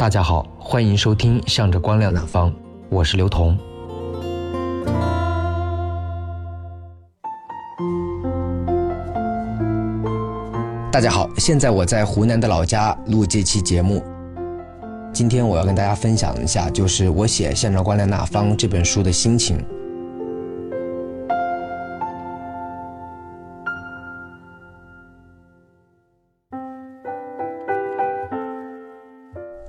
大家好，欢迎收听《向着光亮那方》，我是刘彤。大家好，现在我在湖南的老家录这期节目。今天我要跟大家分享一下，就是我写《向着光亮那方》这本书的心情。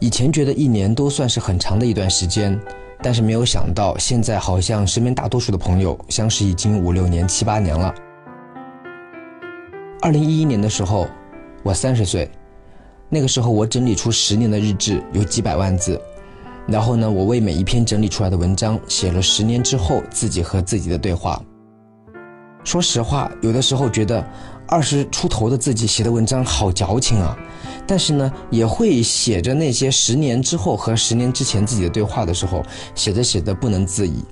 以前觉得一年都算是很长的一段时间，但是没有想到现在好像身边大多数的朋友相识已经五六年、七八年了。二零一一年的时候，我三十岁，那个时候我整理出十年的日志，有几百万字。然后呢，我为每一篇整理出来的文章写了十年之后自己和自己的对话。说实话，有的时候觉得二十出头的自己写的文章好矫情啊。但是呢，也会写着那些十年之后和十年之前自己的对话的时候，写着写着不能自已。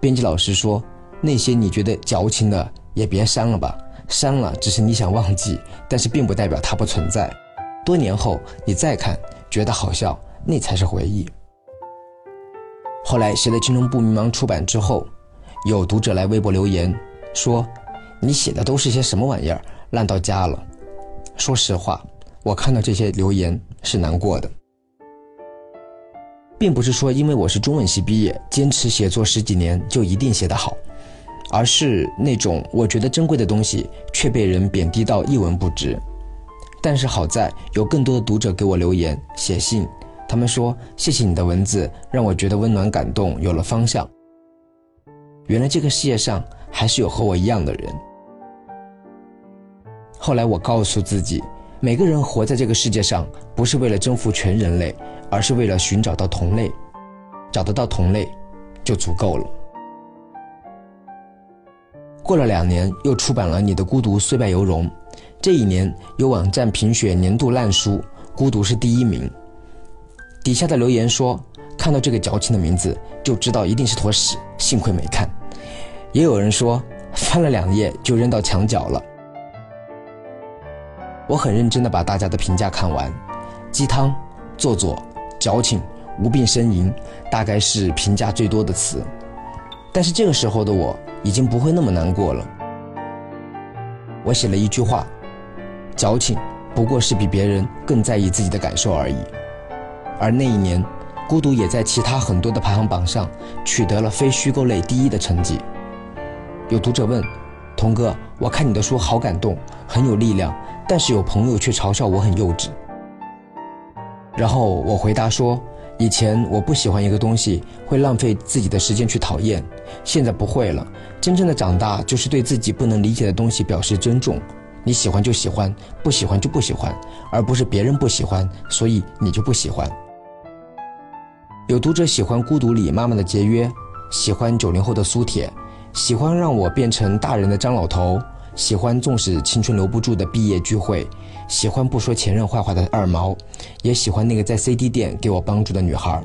编辑老师说：“那些你觉得矫情的也别删了吧，删了只是你想忘记，但是并不代表它不存在。多年后你再看，觉得好笑，那才是回忆。”后来《谁的青春不迷茫》出版之后，有读者来微博留言说：“你写的都是些什么玩意儿，烂到家了。”说实话。我看到这些留言是难过的，并不是说因为我是中文系毕业，坚持写作十几年就一定写得好，而是那种我觉得珍贵的东西却被人贬低到一文不值。但是好在有更多的读者给我留言写信，他们说谢谢你的文字，让我觉得温暖感动，有了方向。原来这个世界上还是有和我一样的人。后来我告诉自己。每个人活在这个世界上，不是为了征服全人类，而是为了寻找到同类。找得到同类，就足够了。过了两年，又出版了《你的孤独虽败犹荣》。这一年，有网站评选年度烂书，《孤独》是第一名。底下的留言说：“看到这个矫情的名字，就知道一定是坨屎，幸亏没看。”也有人说：“翻了两页就扔到墙角了。”我很认真地把大家的评价看完，鸡汤、做作、矫情、无病呻吟，大概是评价最多的词。但是这个时候的我已经不会那么难过了。我写了一句话：矫情不过是比别人更在意自己的感受而已。而那一年，孤独也在其他很多的排行榜上取得了非虚构类第一的成绩。有读者问：“童哥，我看你的书好感动，很有力量。”但是有朋友却嘲笑我很幼稚，然后我回答说：以前我不喜欢一个东西，会浪费自己的时间去讨厌，现在不会了。真正的长大就是对自己不能理解的东西表示尊重，你喜欢就喜欢，不喜欢就不喜欢，而不是别人不喜欢，所以你就不喜欢。有读者喜欢《孤独》里妈妈的节约，喜欢九零后的苏铁，喜欢让我变成大人的张老头。喜欢纵使青春留不住的毕业聚会，喜欢不说前任坏话的二毛，也喜欢那个在 CD 店给我帮助的女孩，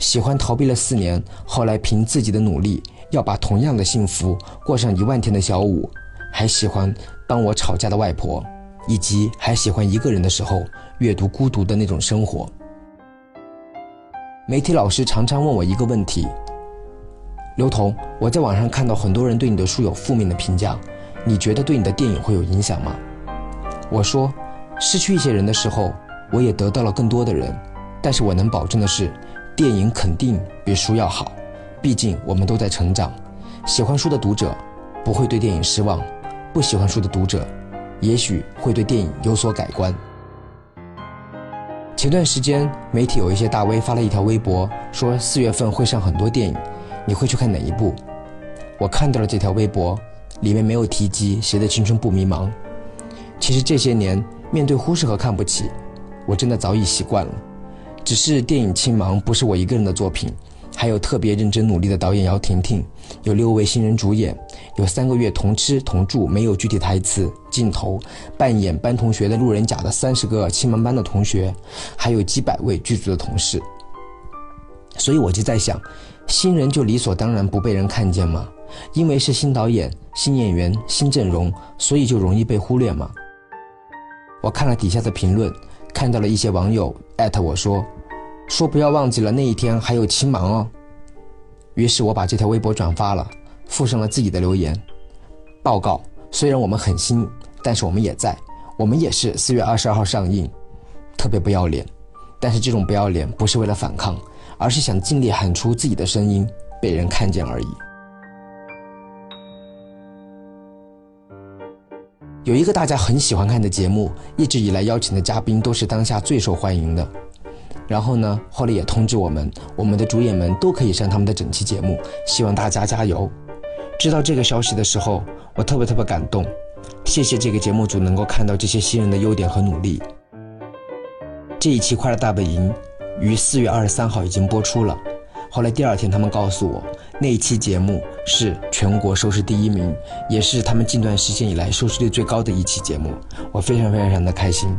喜欢逃避了四年，后来凭自己的努力要把同样的幸福过上一万天的小五，还喜欢帮我吵架的外婆，以及还喜欢一个人的时候阅读孤独的那种生活。媒体老师常常问我一个问题：刘彤，我在网上看到很多人对你的书有负面的评价。你觉得对你的电影会有影响吗？我说，失去一些人的时候，我也得到了更多的人。但是我能保证的是，电影肯定比书要好。毕竟我们都在成长。喜欢书的读者不会对电影失望，不喜欢书的读者，也许会对电影有所改观。前段时间，媒体有一些大 V 发了一条微博，说四月份会上很多电影，你会去看哪一部？我看到了这条微博。里面没有提及谁的青春不迷茫。其实这些年面对忽视和看不起，我真的早已习惯了。只是电影《青芒》不是我一个人的作品，还有特别认真努力的导演姚婷婷，有六位新人主演，有三个月同吃同住没有具体台词镜头，扮演班同学的路人甲的三十个青芒班的同学，还有几百位剧组的同事。所以我就在想，新人就理所当然不被人看见吗？因为是新导演、新演员、新阵容，所以就容易被忽略吗？我看了底下的评论，看到了一些网友艾特我说，说不要忘记了那一天还有青芒哦。于是我把这条微博转发了，附上了自己的留言。报告：虽然我们很新，但是我们也在，我们也是四月二十二号上映，特别不要脸。但是这种不要脸不是为了反抗，而是想尽力喊出自己的声音，被人看见而已。有一个大家很喜欢看的节目，一直以来邀请的嘉宾都是当下最受欢迎的。然后呢，后来也通知我们，我们的主演们都可以上他们的整期节目，希望大家加油。知道这个消息的时候，我特别特别感动，谢谢这个节目组能够看到这些新人的优点和努力。这一期《快乐大本营》于四月二十三号已经播出了。后来第二天，他们告诉我，那一期节目是全国收视第一名，也是他们近段时间以来收视率最高的一期节目。我非常非常的开心。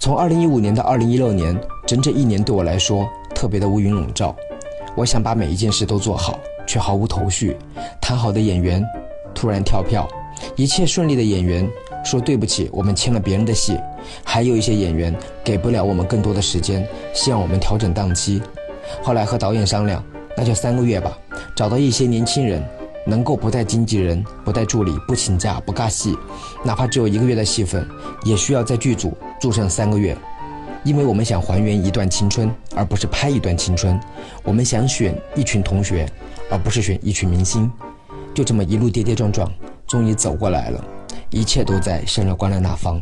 从二零一五年到二零一六年，整整一年对我来说特别的乌云笼罩。我想把每一件事都做好，却毫无头绪。谈好的演员突然跳票，一切顺利的演员说对不起，我们签了别人的戏。还有一些演员给不了我们更多的时间，希望我们调整档期。后来和导演商量，那就三个月吧，找到一些年轻人，能够不带经纪人、不带助理、不请假、不尬戏，哪怕只有一个月的戏份，也需要在剧组住上三个月。因为我们想还原一段青春，而不是拍一段青春。我们想选一群同学，而不是选一群明星。就这么一路跌跌撞撞，终于走过来了。一切都在向着光亮那方。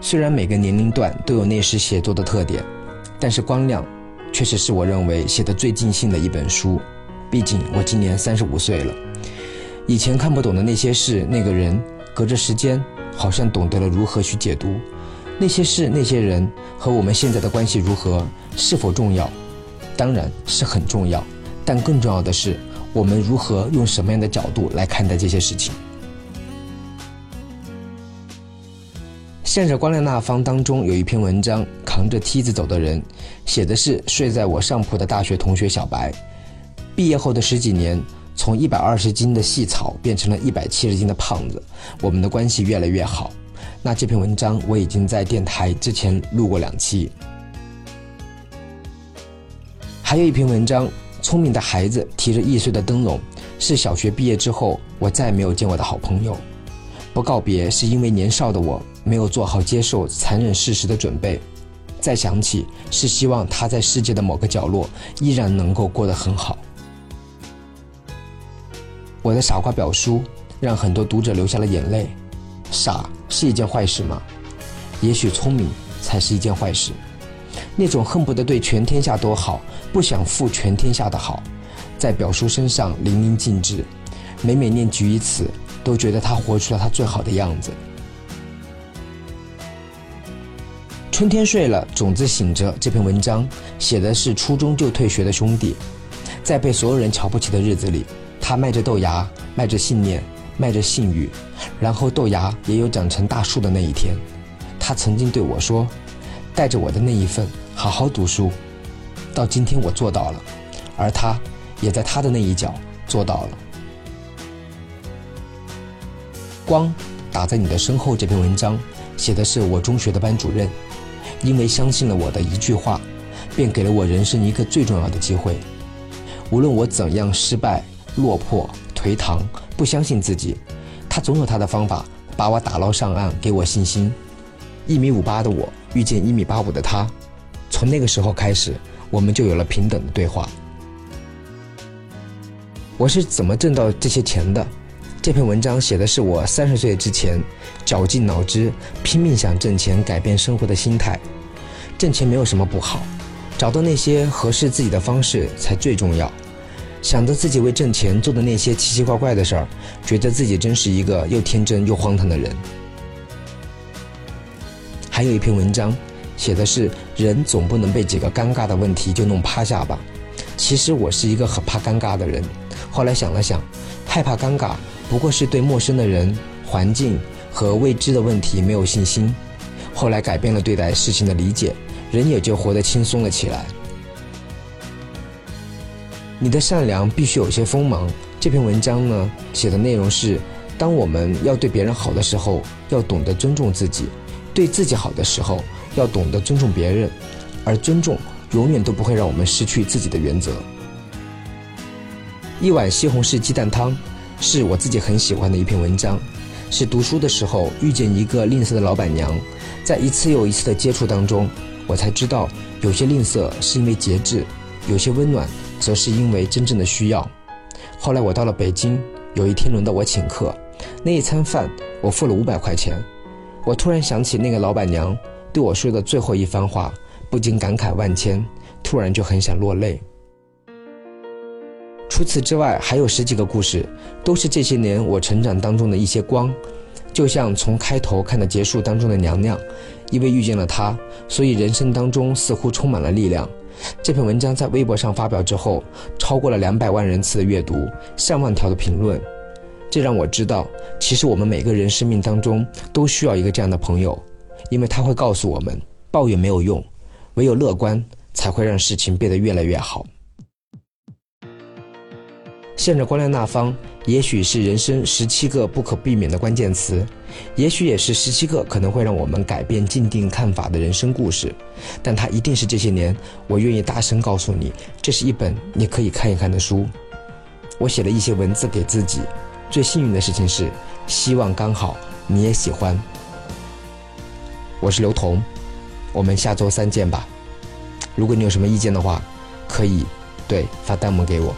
虽然每个年龄段都有那时写作的特点，但是《光亮》确实是我认为写的最尽兴的一本书。毕竟我今年三十五岁了，以前看不懂的那些事、那个人，隔着时间好像懂得了如何去解读。那些事、那些人和我们现在的关系如何，是否重要？当然是很重要，但更重要的是，我们如何用什么样的角度来看待这些事情。向着光亮那方当中有一篇文章，扛着梯子走的人，写的是睡在我上铺的大学同学小白，毕业后的十几年，从一百二十斤的细草变成了一百七十斤的胖子，我们的关系越来越好。那这篇文章我已经在电台之前录过两期。还有一篇文章，聪明的孩子提着易碎的灯笼，是小学毕业之后我再也没有见过的好朋友。不告别是因为年少的我。没有做好接受残忍事实的准备，再想起是希望他在世界的某个角落依然能够过得很好。我的傻瓜表叔让很多读者流下了眼泪。傻是一件坏事吗？也许聪明才是一件坏事。那种恨不得对全天下都好，不想负全天下的好，在表叔身上淋漓尽致。每每念及于此，都觉得他活出了他最好的样子。春天睡了，种子醒着。这篇文章写的是初中就退学的兄弟，在被所有人瞧不起的日子里，他卖着豆芽，卖着信念，卖着信誉，然后豆芽也有长成大树的那一天。他曾经对我说：“带着我的那一份，好好读书。”到今天我做到了，而他也在他的那一角做到了。光打在你的身后。这篇文章写的是我中学的班主任。因为相信了我的一句话，便给了我人生一个最重要的机会。无论我怎样失败、落魄、颓唐、不相信自己，他总有他的方法把我打捞上岸，给我信心。一米五八的我遇见一米八五的他，从那个时候开始，我们就有了平等的对话。我是怎么挣到这些钱的？这篇文章写的是我三十岁之前，绞尽脑汁拼命想挣钱、改变生活的心态。挣钱没有什么不好，找到那些合适自己的方式才最重要。想着自己为挣钱做的那些奇奇怪怪的事儿，觉得自己真是一个又天真又荒唐的人。还有一篇文章，写的是人总不能被几个尴尬的问题就弄趴下吧。其实我是一个很怕尴尬的人，后来想了想，害怕尴尬。不过是对陌生的人、环境和未知的问题没有信心，后来改变了对待事情的理解，人也就活得轻松了起来。你的善良必须有些锋芒。这篇文章呢，写的内容是：当我们要对别人好的时候，要懂得尊重自己，对自己好的时候，要懂得尊重别人，而尊重永远都不会让我们失去自己的原则。一碗西红柿鸡蛋汤，是我自己很喜欢的一篇文章，是读书的时候遇见一个吝啬的老板娘，在一次又一次的接触当中，我才知道，有些吝啬是因为节制，有些温暖则是因为真正的需要。后来我到了北京，有一天轮到我请客，那一餐饭我付了五百块钱，我突然想起那个老板娘对我说的最后一番话，不禁感慨万千，突然就很想落泪。除此之外，还有十几个故事，都是这些年我成长当中的一些光。就像从开头看到结束当中的娘娘，因为遇见了他，所以人生当中似乎充满了力量。这篇文章在微博上发表之后，超过了两百万人次的阅读，上万条的评论。这让我知道，其实我们每个人生命当中都需要一个这样的朋友，因为他会告诉我们，抱怨没有用，唯有乐观才会让事情变得越来越好。向着光亮那方，也许是人生十七个不可避免的关键词，也许也是十七个可能会让我们改变静定看法的人生故事，但它一定是这些年我愿意大声告诉你，这是一本你可以看一看的书。我写了一些文字给自己，最幸运的事情是，希望刚好你也喜欢。我是刘彤，我们下周三见吧。如果你有什么意见的话，可以对发弹幕给我。